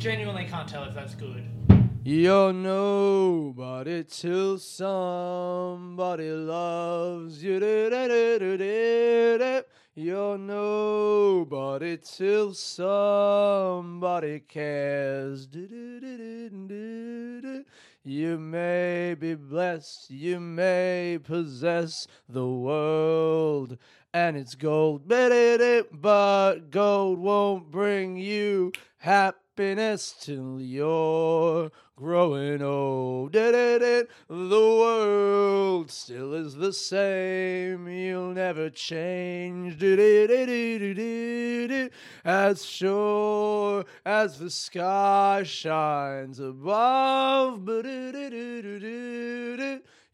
genuinely can't tell if that's good. You're nobody till somebody loves you. You're nobody till somebody cares. You may be blessed, you may possess the world and its gold, but gold won't bring you happiness till you're growing old. The world still is the same, you'll never change. As sure as the sky shines above.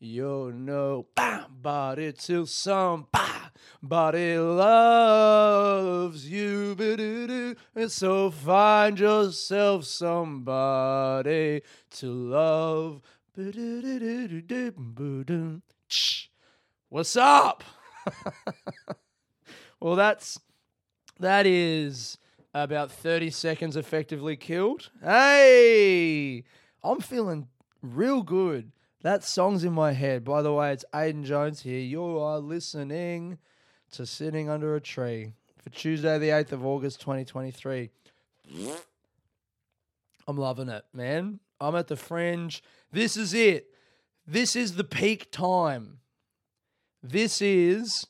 You're nobody till somebody loves you. And so find yourself somebody to love. What's up? well, that's that is about 30 seconds effectively killed. Hey, I'm feeling real good. That song's in my head. By the way, it's Aiden Jones here. You are listening to Sitting Under a Tree for Tuesday, the 8th of August, 2023. I'm loving it, man. I'm at the fringe. This is it. This is the peak time. This is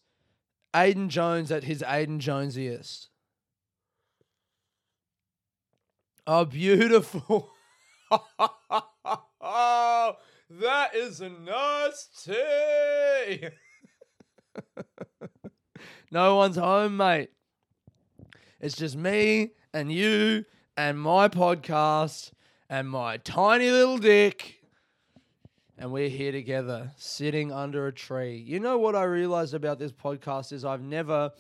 Aiden Jones at his Aiden Jonesiest. Oh, beautiful. oh, that is a nice tea. no one's home, mate. It's just me and you and my podcast and my tiny little dick. And we're here together, sitting under a tree. You know what I realized about this podcast is I've never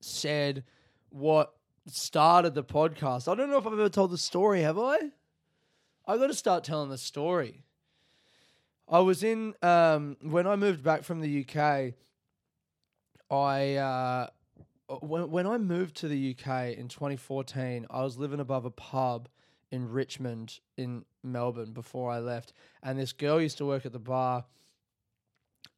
said what started the podcast. I don't know if I've ever told the story, have I? I got to start telling the story. I was in um, when I moved back from the UK. I uh, when when I moved to the UK in 2014, I was living above a pub in Richmond in Melbourne before I left, and this girl used to work at the bar,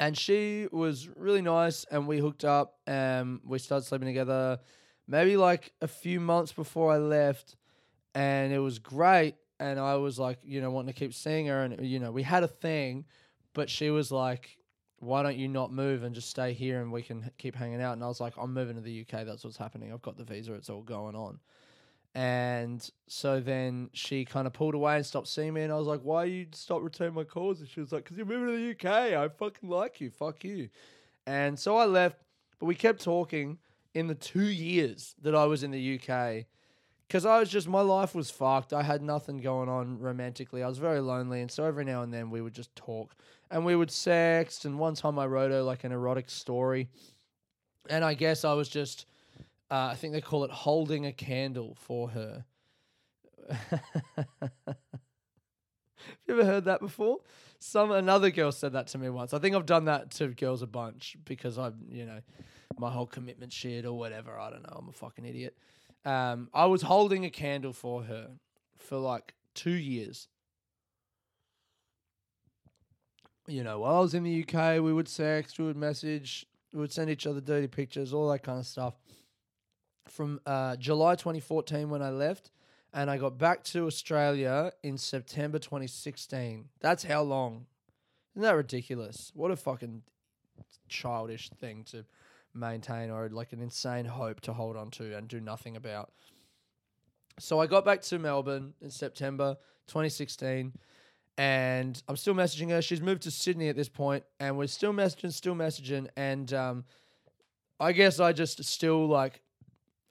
and she was really nice, and we hooked up, and we started sleeping together, maybe like a few months before I left, and it was great and I was like, you know, wanting to keep seeing her, and you know, we had a thing, but she was like, "Why don't you not move and just stay here, and we can keep hanging out?" And I was like, "I'm moving to the UK. That's what's happening. I've got the visa. It's all going on." And so then she kind of pulled away and stopped seeing me, and I was like, "Why you stop returning my calls?" And she was like, "Cause you're moving to the UK. I fucking like you. Fuck you." And so I left, but we kept talking in the two years that I was in the UK because I was just my life was fucked. I had nothing going on romantically. I was very lonely, and so every now and then we would just talk and we would sext. And one time I wrote her like an erotic story, and I guess I was just, uh, I think they call it holding a candle for her. Have you ever heard that before? Some another girl said that to me once. I think I've done that to girls a bunch because I'm, you know, my whole commitment shit or whatever. I don't know. I'm a fucking idiot. Um, I was holding a candle for her for like two years. You know, while I was in the UK, we would sext, we would message, we would send each other dirty pictures, all that kind of stuff. From uh, July 2014 when I left, and I got back to Australia in September 2016. That's how long. Isn't that ridiculous? What a fucking childish thing to maintain or like an insane hope to hold on to and do nothing about. So I got back to Melbourne in September 2016 and I'm still messaging her. She's moved to Sydney at this point and we're still messaging, still messaging. And um, I guess I just still like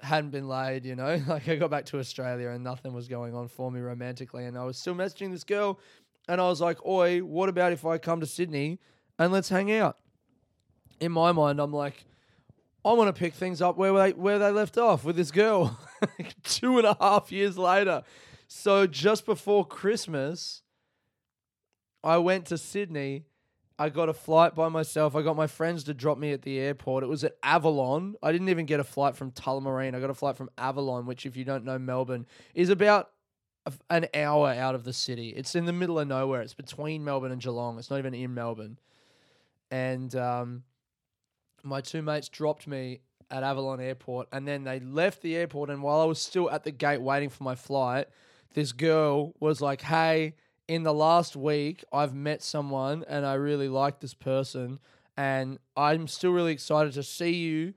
hadn't been laid, you know. Like I got back to Australia and nothing was going on for me romantically, and I was still messaging this girl, and I was like, "Oi, what about if I come to Sydney and let's hang out?" In my mind, I'm like, I want to pick things up where they where they left off with this girl, two and a half years later. So just before Christmas, I went to Sydney. I got a flight by myself. I got my friends to drop me at the airport. It was at Avalon. I didn't even get a flight from Tullamarine. I got a flight from Avalon, which, if you don't know Melbourne, is about an hour out of the city. It's in the middle of nowhere. It's between Melbourne and Geelong. It's not even in Melbourne. And um, my two mates dropped me at Avalon Airport, and then they left the airport. And while I was still at the gate waiting for my flight, this girl was like, "Hey, in the last week, I've met someone, and I really like this person, and I'm still really excited to see you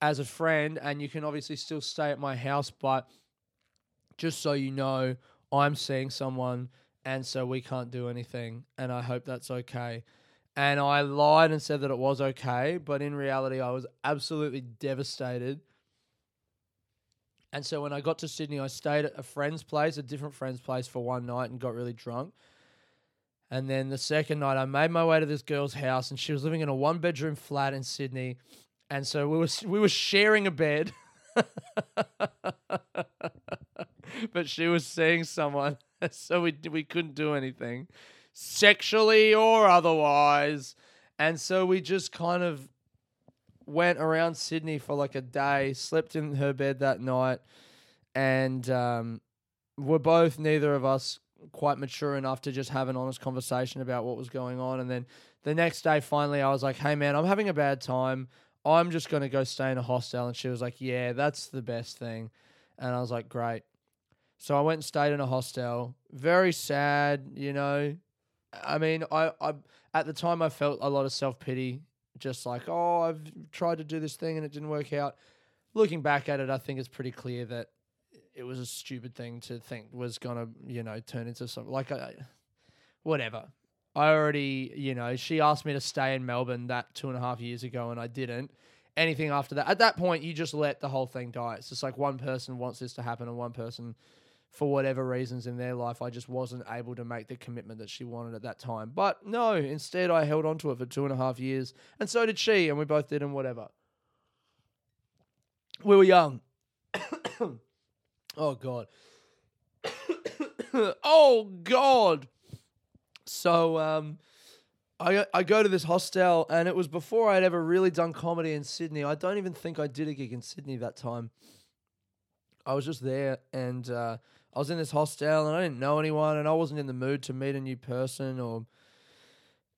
as a friend, and you can obviously still stay at my house, but just so you know, I'm seeing someone." And so we can't do anything, and I hope that's okay and I lied and said that it was okay, but in reality, I was absolutely devastated. And so when I got to Sydney, I stayed at a friend's place, a different friend's place for one night and got really drunk. And then the second night, I made my way to this girl's house, and she was living in a one bedroom flat in Sydney. And so we were we were sharing a bed, but she was seeing someone, so we we couldn't do anything sexually or otherwise. And so we just kind of went around Sydney for like a day, slept in her bed that night, and um, we're both, neither of us, quite mature enough to just have an honest conversation about what was going on. And then the next day, finally, I was like, hey, man, I'm having a bad time. I'm just going to go stay in a hostel. And she was like, yeah, that's the best thing. And I was like, great. So I went and stayed in a hostel. Very sad, you know, I mean, I, I at the time I felt a lot of self pity, just like, oh, I've tried to do this thing and it didn't work out. Looking back at it, I think it's pretty clear that it was a stupid thing to think was gonna, you know, turn into something like, I, whatever. I already, you know, she asked me to stay in Melbourne that two and a half years ago, and I didn't. Anything after that, at that point, you just let the whole thing die. It's just like one person wants this to happen, and one person for whatever reasons in their life, I just wasn't able to make the commitment that she wanted at that time. But no, instead, I held on to it for two and a half years, and so did she, and we both did, and whatever. We were young. oh, God. oh, God. So, um, I, I go to this hostel, and it was before I'd ever really done comedy in Sydney. I don't even think I did a gig in Sydney that time. I was just there, and uh, I was in this hostel and I didn't know anyone and I wasn't in the mood to meet a new person or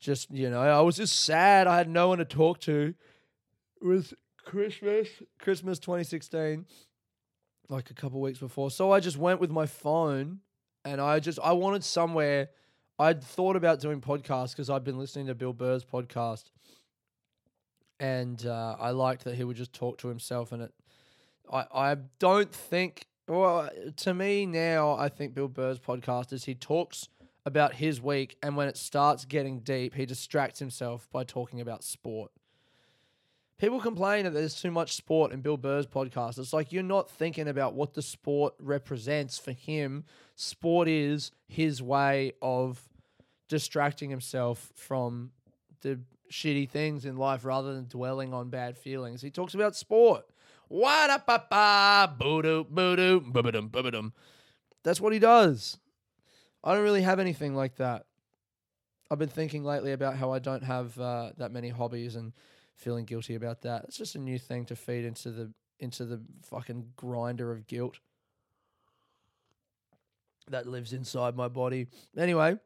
just, you know, I was just sad. I had no one to talk to. It was Christmas, Christmas 2016, like a couple weeks before. So I just went with my phone and I just, I wanted somewhere. I'd thought about doing podcasts because I'd been listening to Bill Burr's podcast. And uh, I liked that he would just talk to himself and it. I, I don't think well, to me now, I think Bill Burr's podcast is he talks about his week, and when it starts getting deep, he distracts himself by talking about sport. People complain that there's too much sport in Bill Burr's podcast. It's like you're not thinking about what the sport represents for him. Sport is his way of distracting himself from the shitty things in life rather than dwelling on bad feelings. He talks about sport. What up, ba ba, boo doo, boo doo, boo dum, That's what he does. I don't really have anything like that. I've been thinking lately about how I don't have uh, that many hobbies and feeling guilty about that. It's just a new thing to feed into the into the fucking grinder of guilt that lives inside my body. Anyway,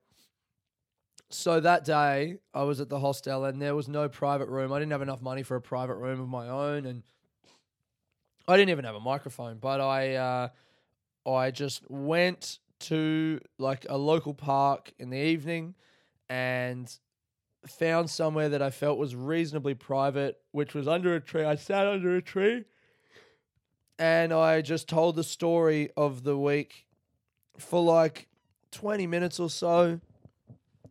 so that day I was at the hostel and there was no private room. I didn't have enough money for a private room of my own and I didn't even have a microphone, but I uh, I just went to like a local park in the evening and found somewhere that I felt was reasonably private, which was under a tree. I sat under a tree and I just told the story of the week for like 20 minutes or so.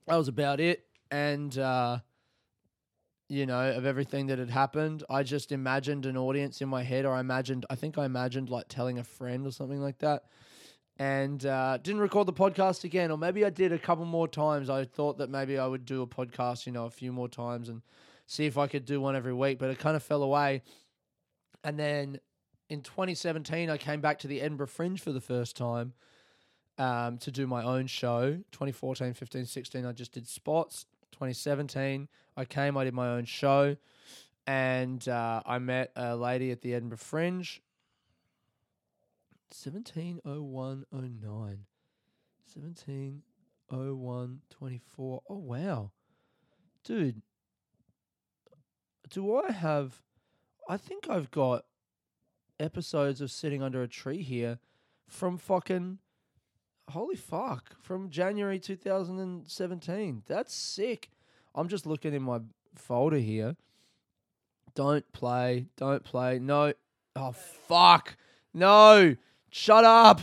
That was about it. And uh, you know, of everything that had happened. I just imagined an audience in my head, or I imagined, I think I imagined like telling a friend or something like that. And uh, didn't record the podcast again, or maybe I did a couple more times. I thought that maybe I would do a podcast, you know, a few more times and see if I could do one every week, but it kind of fell away. And then in 2017, I came back to the Edinburgh Fringe for the first time um, to do my own show. 2014, 15, 16, I just did spots. 2017. I came, I did my own show, and uh, I met a lady at the Edinburgh Fringe. 170109. 170124. Oh, wow. Dude, do I have. I think I've got episodes of Sitting Under a Tree here from fucking. Holy fuck. From January 2017. That's sick. I'm just looking in my folder here. Don't play. Don't play. No. Oh, fuck. No. Shut up.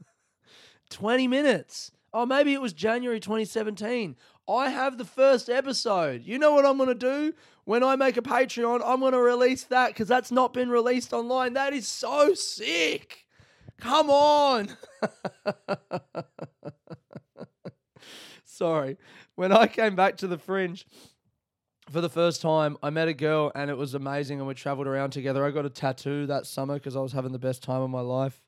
20 minutes. Oh, maybe it was January 2017. I have the first episode. You know what I'm going to do? When I make a Patreon, I'm going to release that because that's not been released online. That is so sick. Come on. Sorry. When I came back to the fringe for the first time, I met a girl and it was amazing and we traveled around together. I got a tattoo that summer because I was having the best time of my life.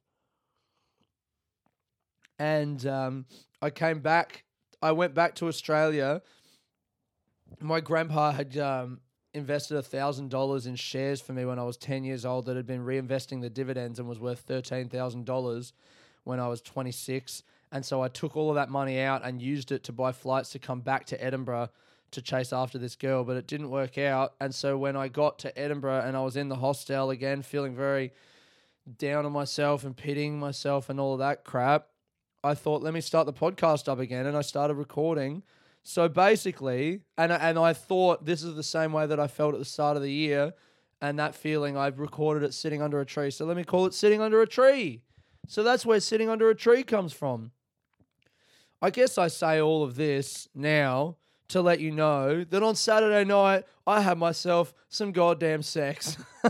And um, I came back. I went back to Australia. My grandpa had um, invested a thousand dollars in shares for me when I was ten years old. That had been reinvesting the dividends and was worth thirteen thousand dollars when I was twenty six. And so I took all of that money out and used it to buy flights to come back to Edinburgh to chase after this girl, but it didn't work out. And so when I got to Edinburgh and I was in the hostel again, feeling very down on myself and pitying myself and all of that crap, I thought, let me start the podcast up again. And I started recording. So basically, and, and I thought this is the same way that I felt at the start of the year. And that feeling, I've recorded it sitting under a tree. So let me call it sitting under a tree. So that's where sitting under a tree comes from. I guess I say all of this now to let you know that on Saturday night I had myself some goddamn sex.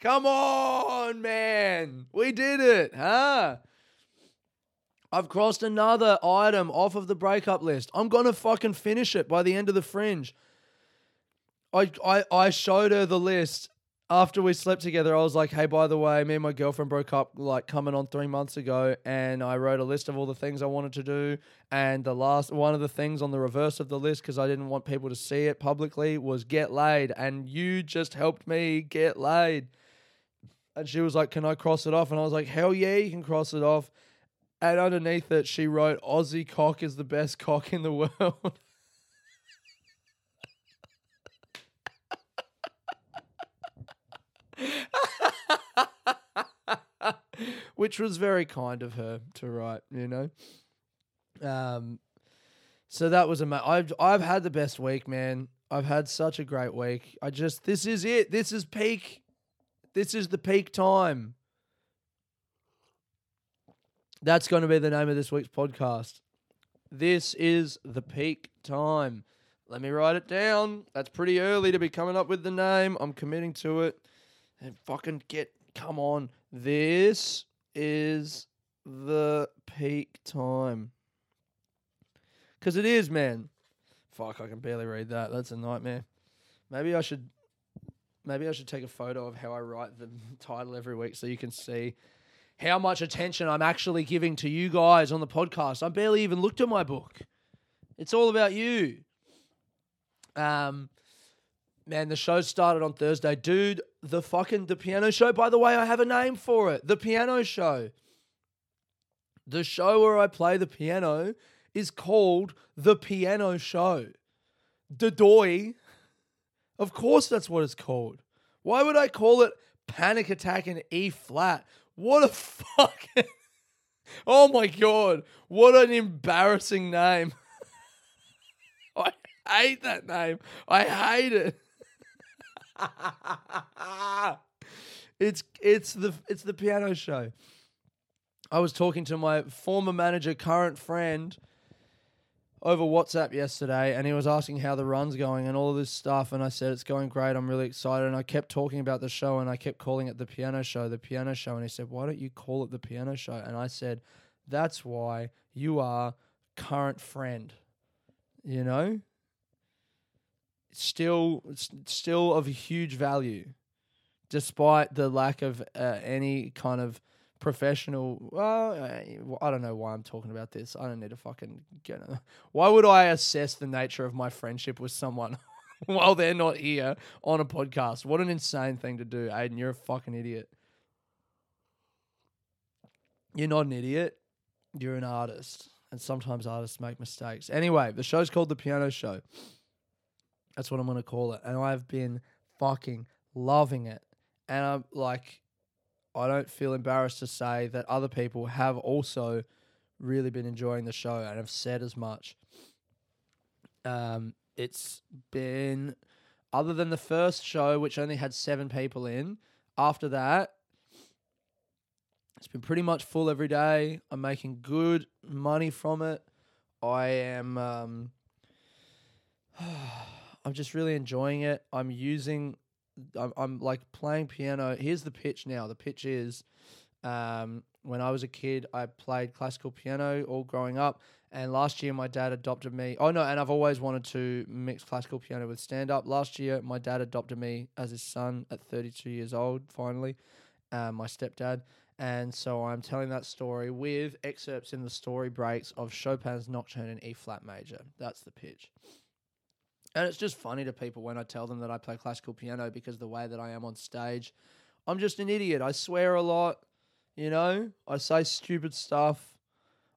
Come on, man. We did it, huh? I've crossed another item off of the breakup list. I'm going to fucking finish it by the end of the fringe. I, I, I showed her the list after we slept together, I was like, hey, by the way, me and my girlfriend broke up like coming on three months ago. And I wrote a list of all the things I wanted to do. And the last one of the things on the reverse of the list, because I didn't want people to see it publicly, was get laid. And you just helped me get laid. And she was like, can I cross it off? And I was like, hell yeah, you can cross it off. And underneath it, she wrote, Aussie cock is the best cock in the world. Which was very kind of her to write, you know. Um, so that was amazing. I've I've had the best week, man. I've had such a great week. I just this is it. This is peak. This is the peak time. That's going to be the name of this week's podcast. This is the peak time. Let me write it down. That's pretty early to be coming up with the name. I'm committing to it. And fucking get, come on. This is the peak time. Because it is, man. Fuck, I can barely read that. That's a nightmare. Maybe I should maybe I should take a photo of how I write the title every week so you can see how much attention I'm actually giving to you guys on the podcast. I barely even looked at my book. It's all about you. Um man, the show started on Thursday. Dude, the fucking the piano show, by the way, I have a name for it. The piano show. The show where I play the piano is called The Piano Show. The Doy. Of course that's what it's called. Why would I call it Panic Attack in E flat? What a fucking Oh my god. What an embarrassing name. I hate that name. I hate it. it's it's the it's the piano show. I was talking to my former manager, current friend, over WhatsApp yesterday, and he was asking how the run's going and all this stuff. And I said it's going great. I'm really excited. And I kept talking about the show, and I kept calling it the piano show, the piano show. And he said, "Why don't you call it the piano show?" And I said, "That's why you are current friend." You know, still still of huge value, despite the lack of uh, any kind of professional. Well, I- I don't know why I'm talking about this. I don't need to fucking get. A, why would I assess the nature of my friendship with someone while they're not here on a podcast? What an insane thing to do, Aiden. You're a fucking idiot. You're not an idiot. You're an artist, and sometimes artists make mistakes. Anyway, the show's called The Piano Show. That's what I'm gonna call it, and I've been fucking loving it. And I'm like, I don't feel embarrassed to say that other people have also really been enjoying the show and have said as much. Um, it's been, other than the first show, which only had seven people in, after that, it's been pretty much full every day. I'm making good money from it. I am, um, I'm just really enjoying it. I'm using I'm, I'm like playing piano. Here's the pitch now. The pitch is um, when I was a kid, I played classical piano all growing up. And last year, my dad adopted me. Oh, no, and I've always wanted to mix classical piano with stand up. Last year, my dad adopted me as his son at 32 years old, finally, um, my stepdad. And so I'm telling that story with excerpts in the story breaks of Chopin's Nocturne in E flat major. That's the pitch. And it's just funny to people when I tell them that I play classical piano because the way that I am on stage, I'm just an idiot. I swear a lot, you know. I say stupid stuff.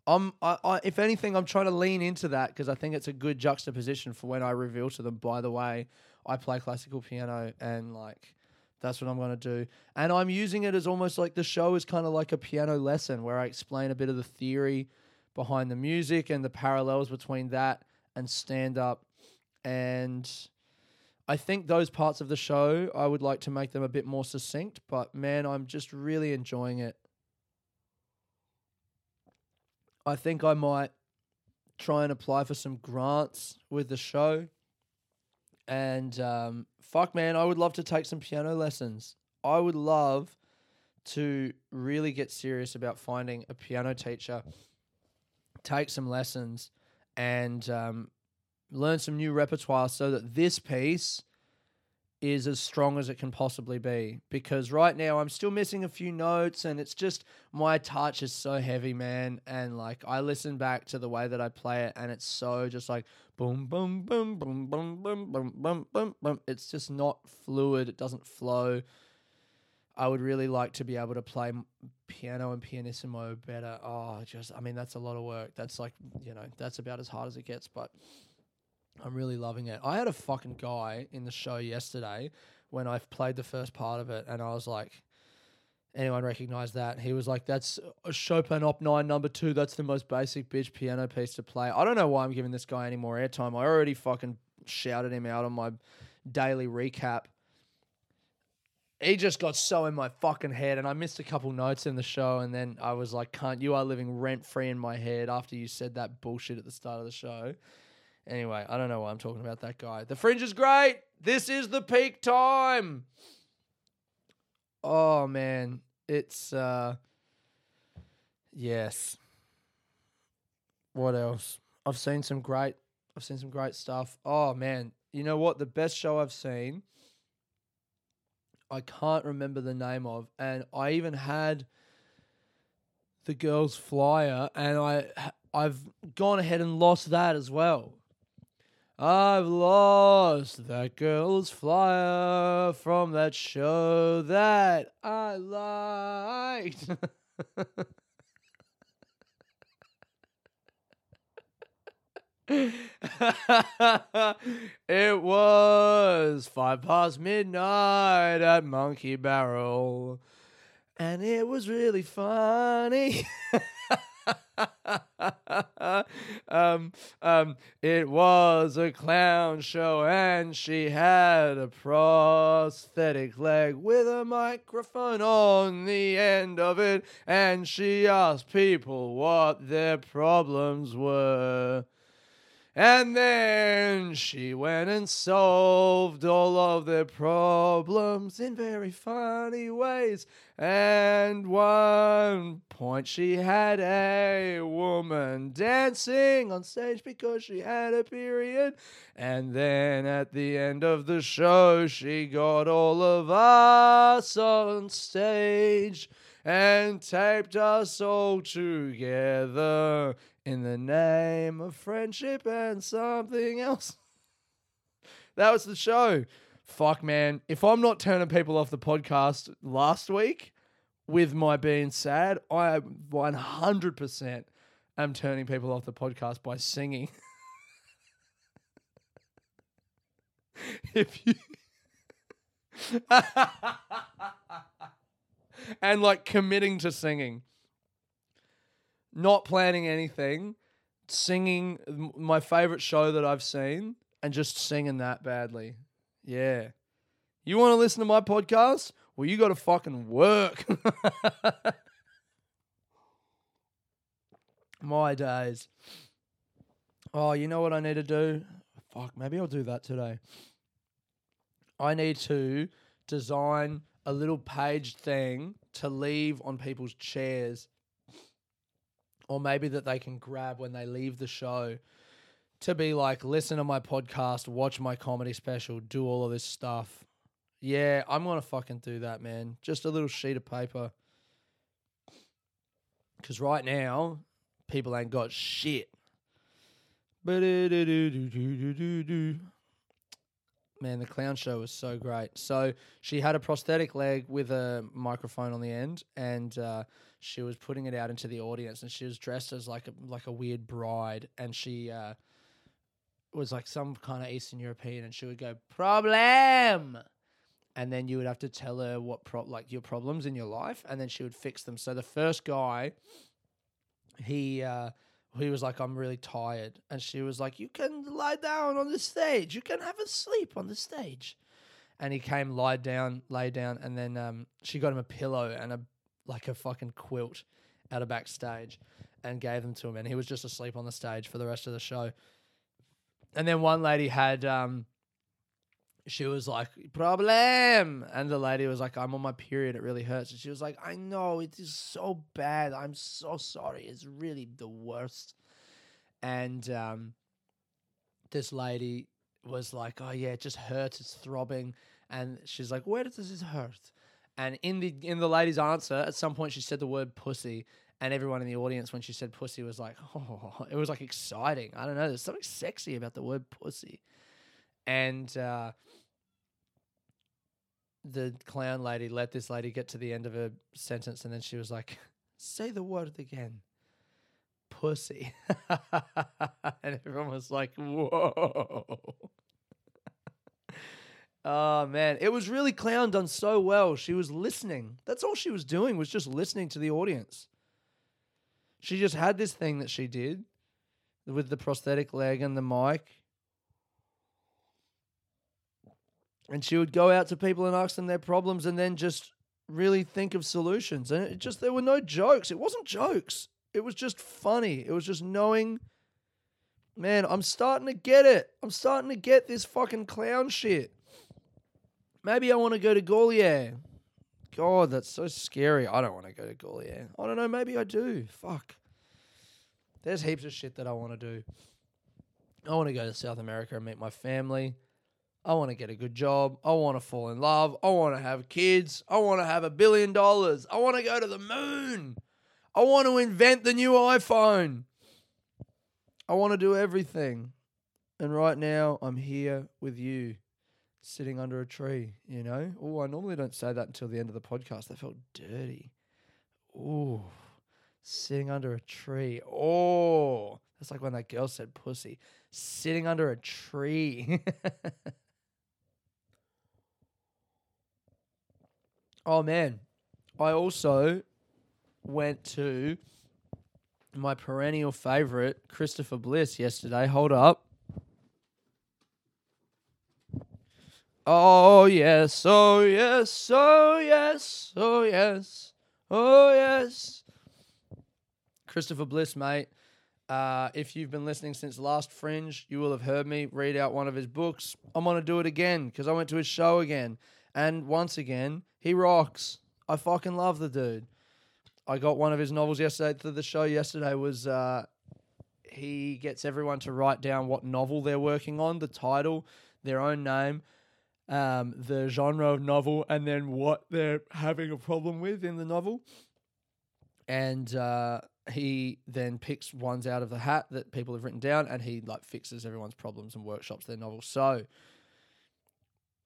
I'm, I, I, if anything, I'm trying to lean into that because I think it's a good juxtaposition for when I reveal to them. By the way, I play classical piano, and like, that's what I'm gonna do. And I'm using it as almost like the show is kind of like a piano lesson where I explain a bit of the theory behind the music and the parallels between that and stand up and I think those parts of the show I would like to make them a bit more succinct, but man, I'm just really enjoying it. I think I might try and apply for some grants with the show. And um, fuck, man, I would love to take some piano lessons. I would love to really get serious about finding a piano teacher, take some lessons, and um, learn some new repertoire so that this piece is as strong as it can possibly be. Because right now I'm still missing a few notes and it's just my touch is so heavy, man. And like I listen back to the way that I play it and it's so just like boom, boom, boom, boom, boom, boom, boom, boom, boom, boom. It's just not fluid. It doesn't flow. I would really like to be able to play piano and pianissimo better. Oh, just I mean that's a lot of work. That's like you know that's about as hard as it gets, but I'm really loving it. I had a fucking guy in the show yesterday when I played the first part of it, and I was like, anyone recognize that? He was like, that's a Chopin Op 9 number two. That's the most basic bitch piano piece to play. I don't know why I'm giving this guy any more airtime. I already fucking shouted him out on my daily recap. He just got so in my fucking head, and I missed a couple notes in the show, and then I was like, "Can't you are living rent free in my head?" After you said that bullshit at the start of the show. Anyway, I don't know why I'm talking about that guy. The Fringe is great. This is the peak time. Oh man, it's uh yes. What else? I've seen some great I've seen some great stuff. Oh man, you know what? The best show I've seen I can't remember the name of and I even had the girls flyer and I I've gone ahead and lost that as well. I've lost that girl's flyer from that show that I liked. it was five past midnight at Monkey Barrel, and it was really funny. um, um, it was a clown show, and she had a prosthetic leg with a microphone on the end of it, and she asked people what their problems were. And then she went and solved all of their problems in very funny ways. And one point she had a woman dancing on stage because she had a period. And then at the end of the show, she got all of us on stage. and taped us all together in the name of friendship and something else. that was the show. Fuck, man. If I'm not turning people off the podcast last week with my being sad, I 100% am turning people off the podcast by singing. if you. and like committing to singing, not planning anything, singing my favorite show that I've seen, and just singing that badly. Yeah. You want to listen to my podcast? Well, you got to fucking work. my days. Oh, you know what I need to do? Fuck, maybe I'll do that today. I need to design a little page thing to leave on people's chairs or maybe that they can grab when they leave the show to be like listen to my podcast watch my comedy special do all of this stuff. Yeah i'm gonna fucking do that man. Just a little sheet of paper. Because right now people ain't got shit. Man, the clown show was so great. So she had a prosthetic leg with a microphone on the end, and uh, she was putting it out into the audience, and she was dressed as like a like a weird bride, and she uh, was like some kind of Eastern European, and she would go problem, and then you would have to tell her what pro- like your problems in your life, and then she would fix them. So the first guy, he. Uh, he was like, I'm really tired. And she was like, You can lie down on the stage. You can have a sleep on the stage. And he came, lied down, lay down, and then um, she got him a pillow and a like a fucking quilt out of backstage and gave them to him. And he was just asleep on the stage for the rest of the show. And then one lady had um she was like, problem. And the lady was like, I'm on my period. It really hurts. And she was like, I know. It is so bad. I'm so sorry. It's really the worst. And um, this lady was like, oh, yeah, it just hurts. It's throbbing. And she's like, where does this hurt? And in the in the lady's answer, at some point she said the word pussy, and everyone in the audience when she said pussy was like, oh, it was like exciting. I don't know. There's something sexy about the word pussy. And uh, the clown lady let this lady get to the end of her sentence, and then she was like, "Say the word again." Pussy. and everyone was like, whoa. Oh man, it was really clown done so well. She was listening. That's all she was doing was just listening to the audience. She just had this thing that she did with the prosthetic leg and the mic. And she would go out to people and ask them their problems and then just really think of solutions. And it just there were no jokes. It wasn't jokes. It was just funny. It was just knowing man, I'm starting to get it. I'm starting to get this fucking clown shit. Maybe I want to go to Gaulier. God, that's so scary. I don't want to go to Gaulier. I don't know. Maybe I do. Fuck. There's heaps of shit that I want to do. I want to go to South America and meet my family. I want to get a good job. I want to fall in love. I want to have kids. I want to have a billion dollars. I want to go to the moon. I want to invent the new iPhone. I want to do everything. And right now, I'm here with you sitting under a tree, you know? Oh, I normally don't say that until the end of the podcast. That felt dirty. Oh, sitting under a tree. Oh, that's like when that girl said pussy. Sitting under a tree. oh, man. I also went to my perennial favorite, Christopher Bliss, yesterday. Hold up. Oh yes, oh yes, oh yes, oh yes, oh yes. Christopher Bliss, mate. Uh, if you've been listening since last Fringe, you will have heard me read out one of his books. I'm gonna do it again because I went to his show again, and once again, he rocks. I fucking love the dude. I got one of his novels yesterday. To the show yesterday was uh, he gets everyone to write down what novel they're working on, the title, their own name, um, the genre of novel, and then what they're having a problem with in the novel. and uh, he then picks ones out of the hat that people have written down, and he like fixes everyone's problems and workshops their novels. So,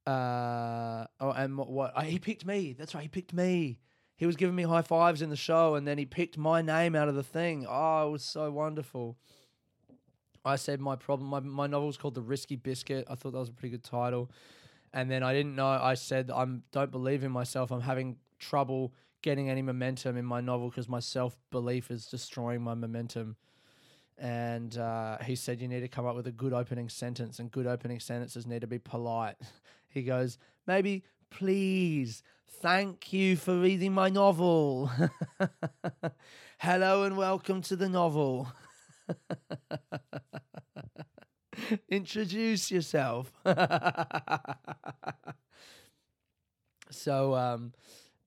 uh, oh, and what, what oh, he picked me. That's right, he picked me. He was giving me high fives in the show, and then he picked my name out of the thing. Oh, it was so wonderful. I said my problem. My my novel's called The Risky Biscuit. I thought that was a pretty good title. And then I didn't know. I said I'm don't believe in myself. I'm having trouble getting any momentum in my novel because my self belief is destroying my momentum. And uh, he said you need to come up with a good opening sentence, and good opening sentences need to be polite. he goes maybe please thank you for reading my novel. Hello and welcome to the novel. Introduce yourself. so, um,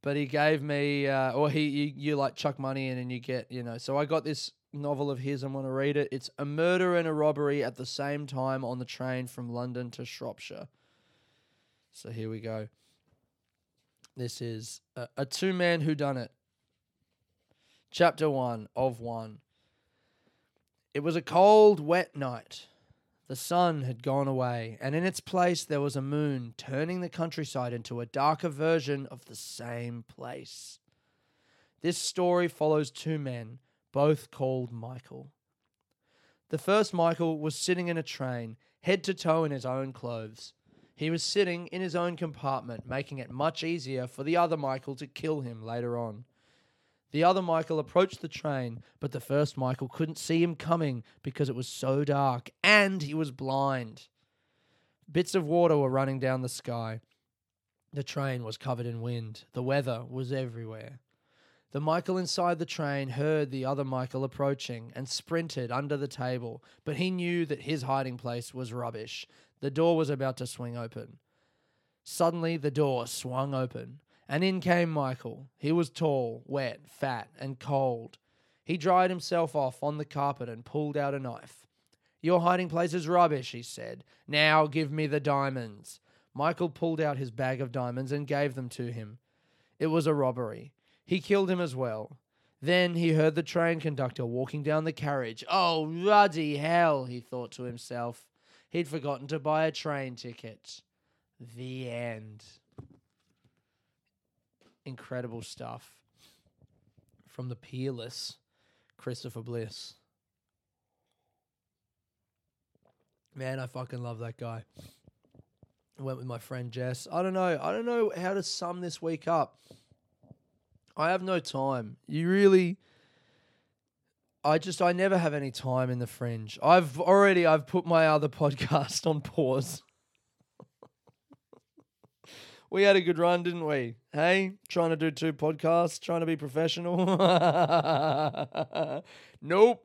but he gave me, uh, or he, you, you like chuck money in and you get, you know. So I got this novel of his. I'm going to read it. It's a murder and a robbery at the same time on the train from London to Shropshire. So here we go. This is a, a two man who done it. Chapter one of one. It was a cold, wet night. The sun had gone away, and in its place there was a moon turning the countryside into a darker version of the same place. This story follows two men, both called Michael. The first Michael was sitting in a train, head to toe in his own clothes. He was sitting in his own compartment, making it much easier for the other Michael to kill him later on. The other Michael approached the train, but the first Michael couldn't see him coming because it was so dark and he was blind. Bits of water were running down the sky. The train was covered in wind. The weather was everywhere. The Michael inside the train heard the other Michael approaching and sprinted under the table, but he knew that his hiding place was rubbish. The door was about to swing open. Suddenly, the door swung open. And in came Michael. He was tall, wet, fat, and cold. He dried himself off on the carpet and pulled out a knife. Your hiding place is rubbish, he said. Now give me the diamonds. Michael pulled out his bag of diamonds and gave them to him. It was a robbery. He killed him as well. Then he heard the train conductor walking down the carriage. Oh, ruddy hell, he thought to himself. He'd forgotten to buy a train ticket. The end incredible stuff from the peerless Christopher Bliss. Man, I fucking love that guy. I went with my friend Jess. I don't know. I don't know how to sum this week up. I have no time. You really I just I never have any time in the fringe. I've already I've put my other podcast on pause we had a good run, didn't we? Hey, trying to do two podcasts, trying to be professional. nope.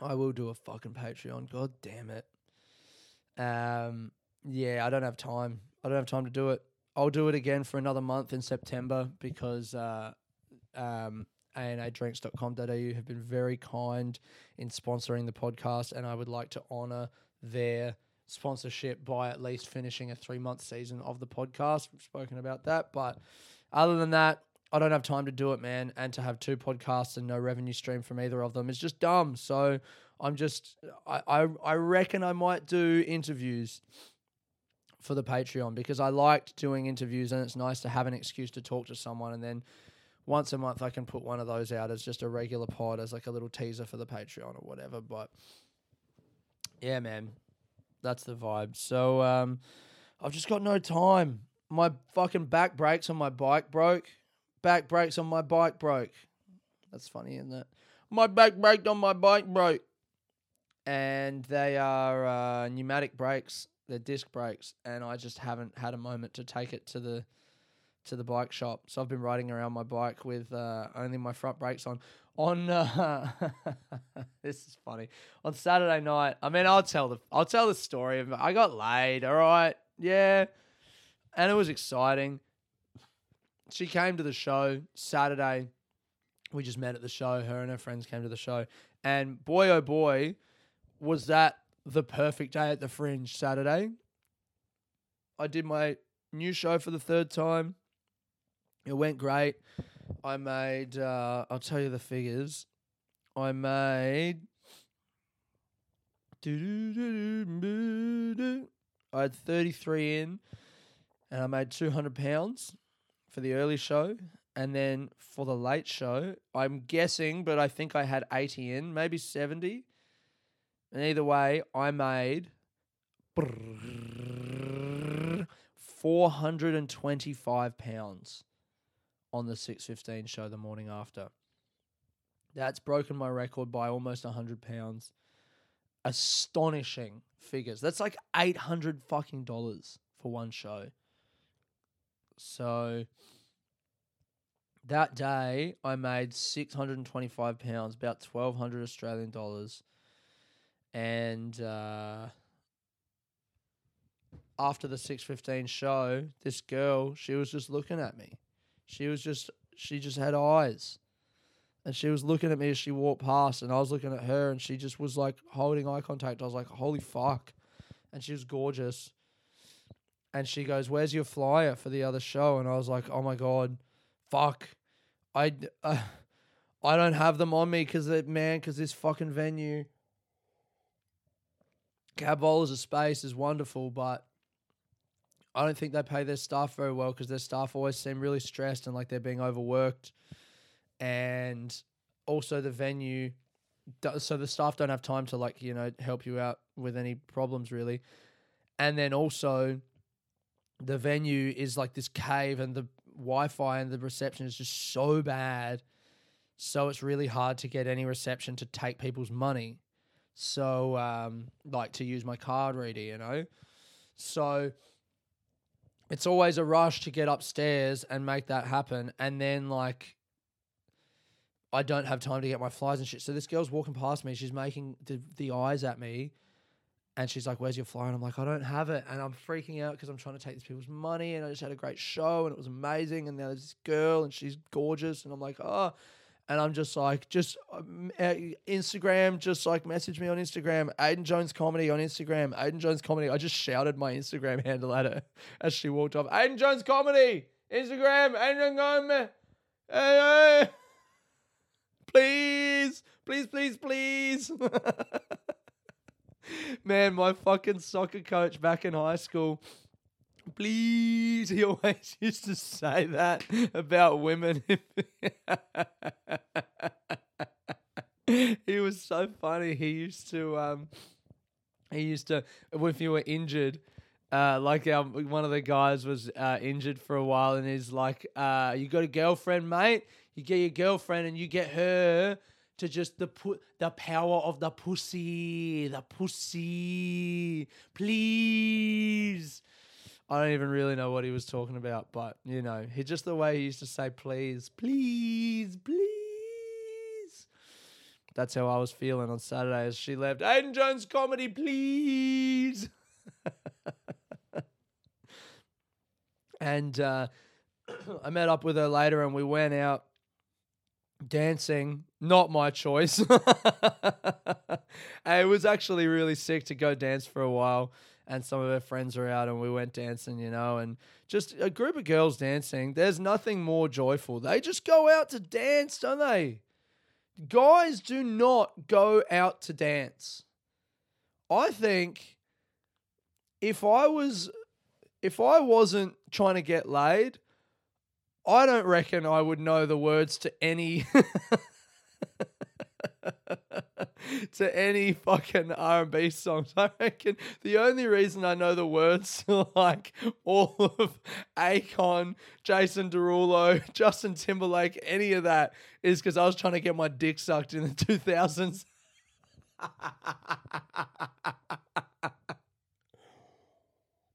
I will do a fucking Patreon. God damn it. Um, yeah, I don't have time. I don't have time to do it. I'll do it again for another month in September because uh, um, anadrinks.com.au have been very kind in sponsoring the podcast, and I would like to honor their sponsorship by at least finishing a three month season of the podcast. We've spoken about that. But other than that, I don't have time to do it, man. And to have two podcasts and no revenue stream from either of them is just dumb. So I'm just, I, I, I reckon I might do interviews for the Patreon because I liked doing interviews and it's nice to have an excuse to talk to someone. And then once a month, I can put one of those out as just a regular pod, as like a little teaser for the Patreon or whatever. But yeah, man, that's the vibe. So um, I've just got no time. My fucking back brakes on my bike broke. Back brakes on my bike broke. That's funny, isn't it? My back brake on my bike broke. And they are uh, pneumatic brakes. They're disc brakes, and I just haven't had a moment to take it to the to the bike shop. So I've been riding around my bike with uh, only my front brakes on on uh, this is funny on Saturday night. I mean, I'll tell the I'll tell the story. Of, I got laid. All right, yeah, and it was exciting. She came to the show Saturday. We just met at the show. Her and her friends came to the show, and boy, oh boy, was that the perfect day at the Fringe Saturday. I did my new show for the third time. It went great. I made. Uh, I'll tell you the figures. I made. I had 33 in, and I made 200 pounds for the early show. And then for the late show, I'm guessing, but I think I had 80 in, maybe 70. And either way, I made 425 pounds on the 615 show the morning after. That's broken my record by almost 100 pounds. Astonishing figures. That's like 800 fucking dollars for one show. So that day I made 625 pounds, about 1200 Australian dollars. And uh, after the 615 show, this girl, she was just looking at me. She was just, she just had eyes. And she was looking at me as she walked past, and I was looking at her, and she just was like holding eye contact. I was like, holy fuck. And she was gorgeous. And she goes, Where's your flyer for the other show? And I was like, Oh my God, fuck. I, uh, I don't have them on me because, man, because this fucking venue, Cab Bowlers of Space is wonderful, but I don't think they pay their staff very well because their staff always seem really stressed and like they're being overworked. And also the venue, so the staff don't have time to like, you know, help you out with any problems really. And then also the venue is like this cave and the Wi-Fi and the reception is just so bad. So it's really hard to get any reception to take people's money. So um like to use my card reader, you know. So it's always a rush to get upstairs and make that happen and then like I don't have time to get my flies and shit. So this girl's walking past me, she's making the, the eyes at me and she's like, Where's your flyer? And I'm like, I don't have it. And I'm freaking out because I'm trying to take these people's money. And I just had a great show and it was amazing. And there's this girl and she's gorgeous. And I'm like, Oh. And I'm just like, just um, uh, Instagram, just like message me on Instagram, Aiden Jones Comedy on Instagram, Aiden Jones Comedy. I just shouted my Instagram handle at her as she walked off. Aiden Jones Comedy, Instagram, Aiden Jones. Hey. Please, please, please, please. Man, my fucking soccer coach back in high school, please, he always used to say that about women. he was so funny. He used to, um, he used to, if you were injured, uh, like um, one of the guys was uh, injured for a while, and he's like, uh, "You got a girlfriend, mate? You get your girlfriend, and you get her to just the put the power of the pussy, the pussy, please." I don't even really know what he was talking about, but you know, he just the way he used to say, "Please, please, please." That's how I was feeling on Saturday as she left. Aiden Jones comedy, please. and uh, I met up with her later, and we went out dancing. Not my choice. it was actually really sick to go dance for a while. And some of her friends were out, and we went dancing, you know, and just a group of girls dancing. There's nothing more joyful. They just go out to dance, don't they? Guys do not go out to dance. I think if I was if I wasn't trying to get laid, I don't reckon I would know the words to any to any fucking R&B songs. I reckon the only reason I know the words to like all of Akon, Jason Derulo, Justin Timberlake, any of that is because I was trying to get my dick sucked in the 2000s.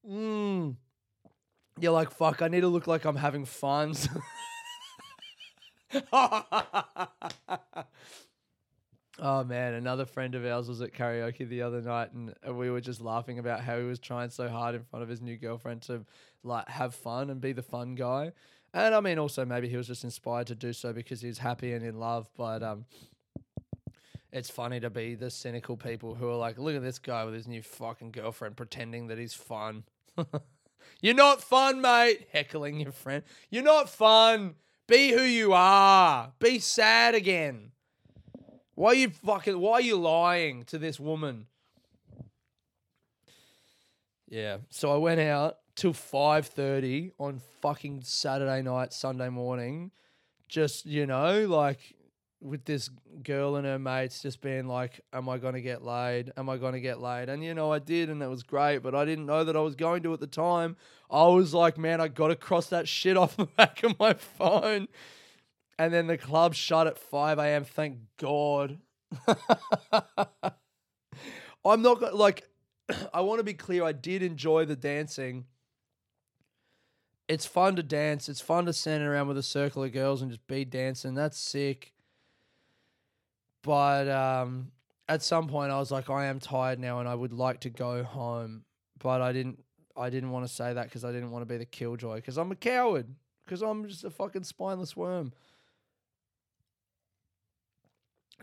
mm. You're like, fuck, I need to look like I'm having fun. Oh man, another friend of ours was at karaoke the other night and we were just laughing about how he was trying so hard in front of his new girlfriend to like have fun and be the fun guy. And I mean also maybe he was just inspired to do so because he's happy and in love, but um it's funny to be the cynical people who are like, look at this guy with his new fucking girlfriend pretending that he's fun. You're not fun, mate. Heckling your friend. You're not fun. Be who you are. Be sad again. Why are you fucking why are you lying to this woman? Yeah. So I went out till 5:30 on fucking Saturday night, Sunday morning. Just, you know, like with this girl and her mates just being like, Am I gonna get laid? Am I gonna get laid? And you know, I did and it was great, but I didn't know that I was going to at the time. I was like, man, I gotta cross that shit off the back of my phone. And then the club shut at 5 a.m. Thank God. I'm not like I want to be clear, I did enjoy the dancing. It's fun to dance. It's fun to stand around with a circle of girls and just be dancing. That's sick. But um, at some point, I was like, I am tired now, and I would like to go home. But I didn't. I didn't want to say that because I didn't want to be the killjoy. Because I'm a coward. Because I'm just a fucking spineless worm.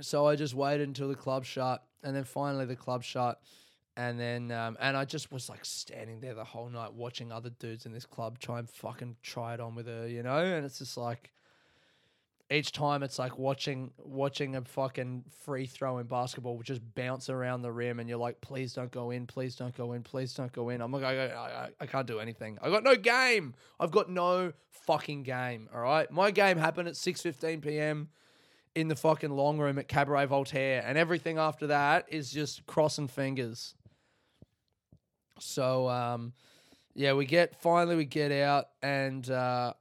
So I just waited until the club shut, and then finally the club shut, and then um, and I just was like standing there the whole night watching other dudes in this club try and fucking try it on with her, you know, and it's just like each time it's like watching watching a fucking free throw in basketball just bounce around the rim, and you're like, please don't go in, please don't go in, please don't go in. I'm like, I, I, I can't do anything. I got no game. I've got no fucking game. All right, my game happened at 6:15 p.m in the fucking long room at Cabaret Voltaire, and everything after that is just crossing fingers. So, um, yeah, we get finally we get out, and uh,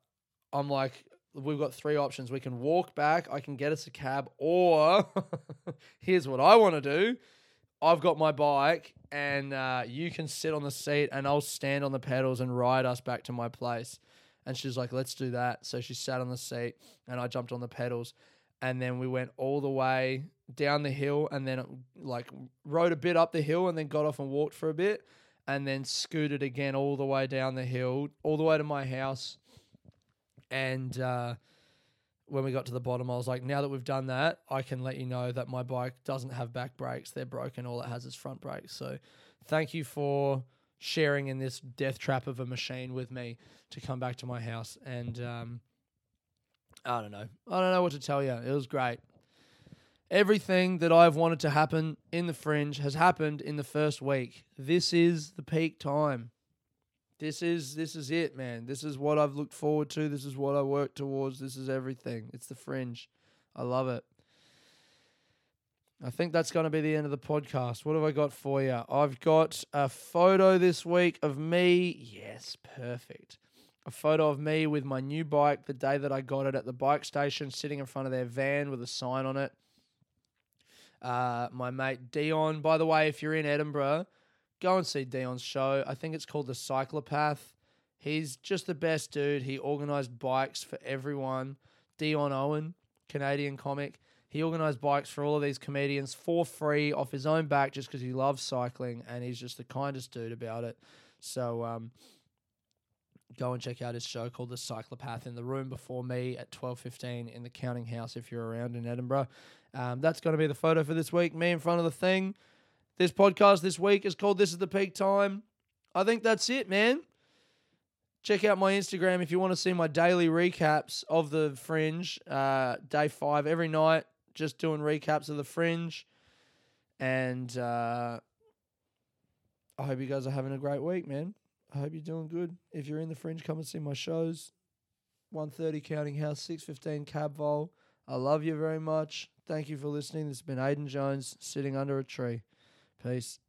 I'm like, we've got three options. We can walk back. I can get us a cab, or here's what I want to do. I've got my bike, and uh, you can sit on the seat, and I'll stand on the pedals and ride us back to my place. And she's like, let's do that. So she sat on the seat, and I jumped on the pedals and then we went all the way down the hill and then like rode a bit up the hill and then got off and walked for a bit and then scooted again all the way down the hill all the way to my house. And uh, when we got to the bottom i was like now that we've done that i can let you know that my bike doesn't have back brakes. They're broken. All it has is front brakes. So thank you for sharing in this death trap of a machine with me to come back to my house. And um, I don't know. I don't know what to tell you. It was great. Everything that I've wanted to happen in the fringe has happened in the first week. This is the peak time. This is this is it, man. This is what I've looked forward to. This is what I worked towards. This is everything. It's the fringe. I love it. I think that's going to be the end of the podcast. What have I got for you? I've got a photo this week of me. Yes, perfect a photo of me with my new bike the day that I got it at the bike station, sitting in front of their van with a sign on it. Uh, my mate Dion, by the way, if you're in Edinburgh, go and see Dion's show. I think it's called The Cyclopath. He's just the best dude. He organized bikes for everyone. Dion Owen, Canadian comic. He organized bikes for all of these comedians for free off his own back just because he loves cycling and he's just the kindest dude about it. So, um, go and check out his show called The Cyclopath in the room before me at 12.15 in the Counting House if you're around in Edinburgh. Um, that's going to be the photo for this week, me in front of the thing. This podcast this week is called This is the Peak Time. I think that's it, man. Check out my Instagram if you want to see my daily recaps of the Fringe. Uh, day five every night, just doing recaps of the Fringe. And uh, I hope you guys are having a great week, man. I hope you're doing good. If you're in the fringe, come and see my shows. 130 Counting House, 615 Cab Vol. I love you very much. Thank you for listening. This has been Aiden Jones sitting under a tree. Peace.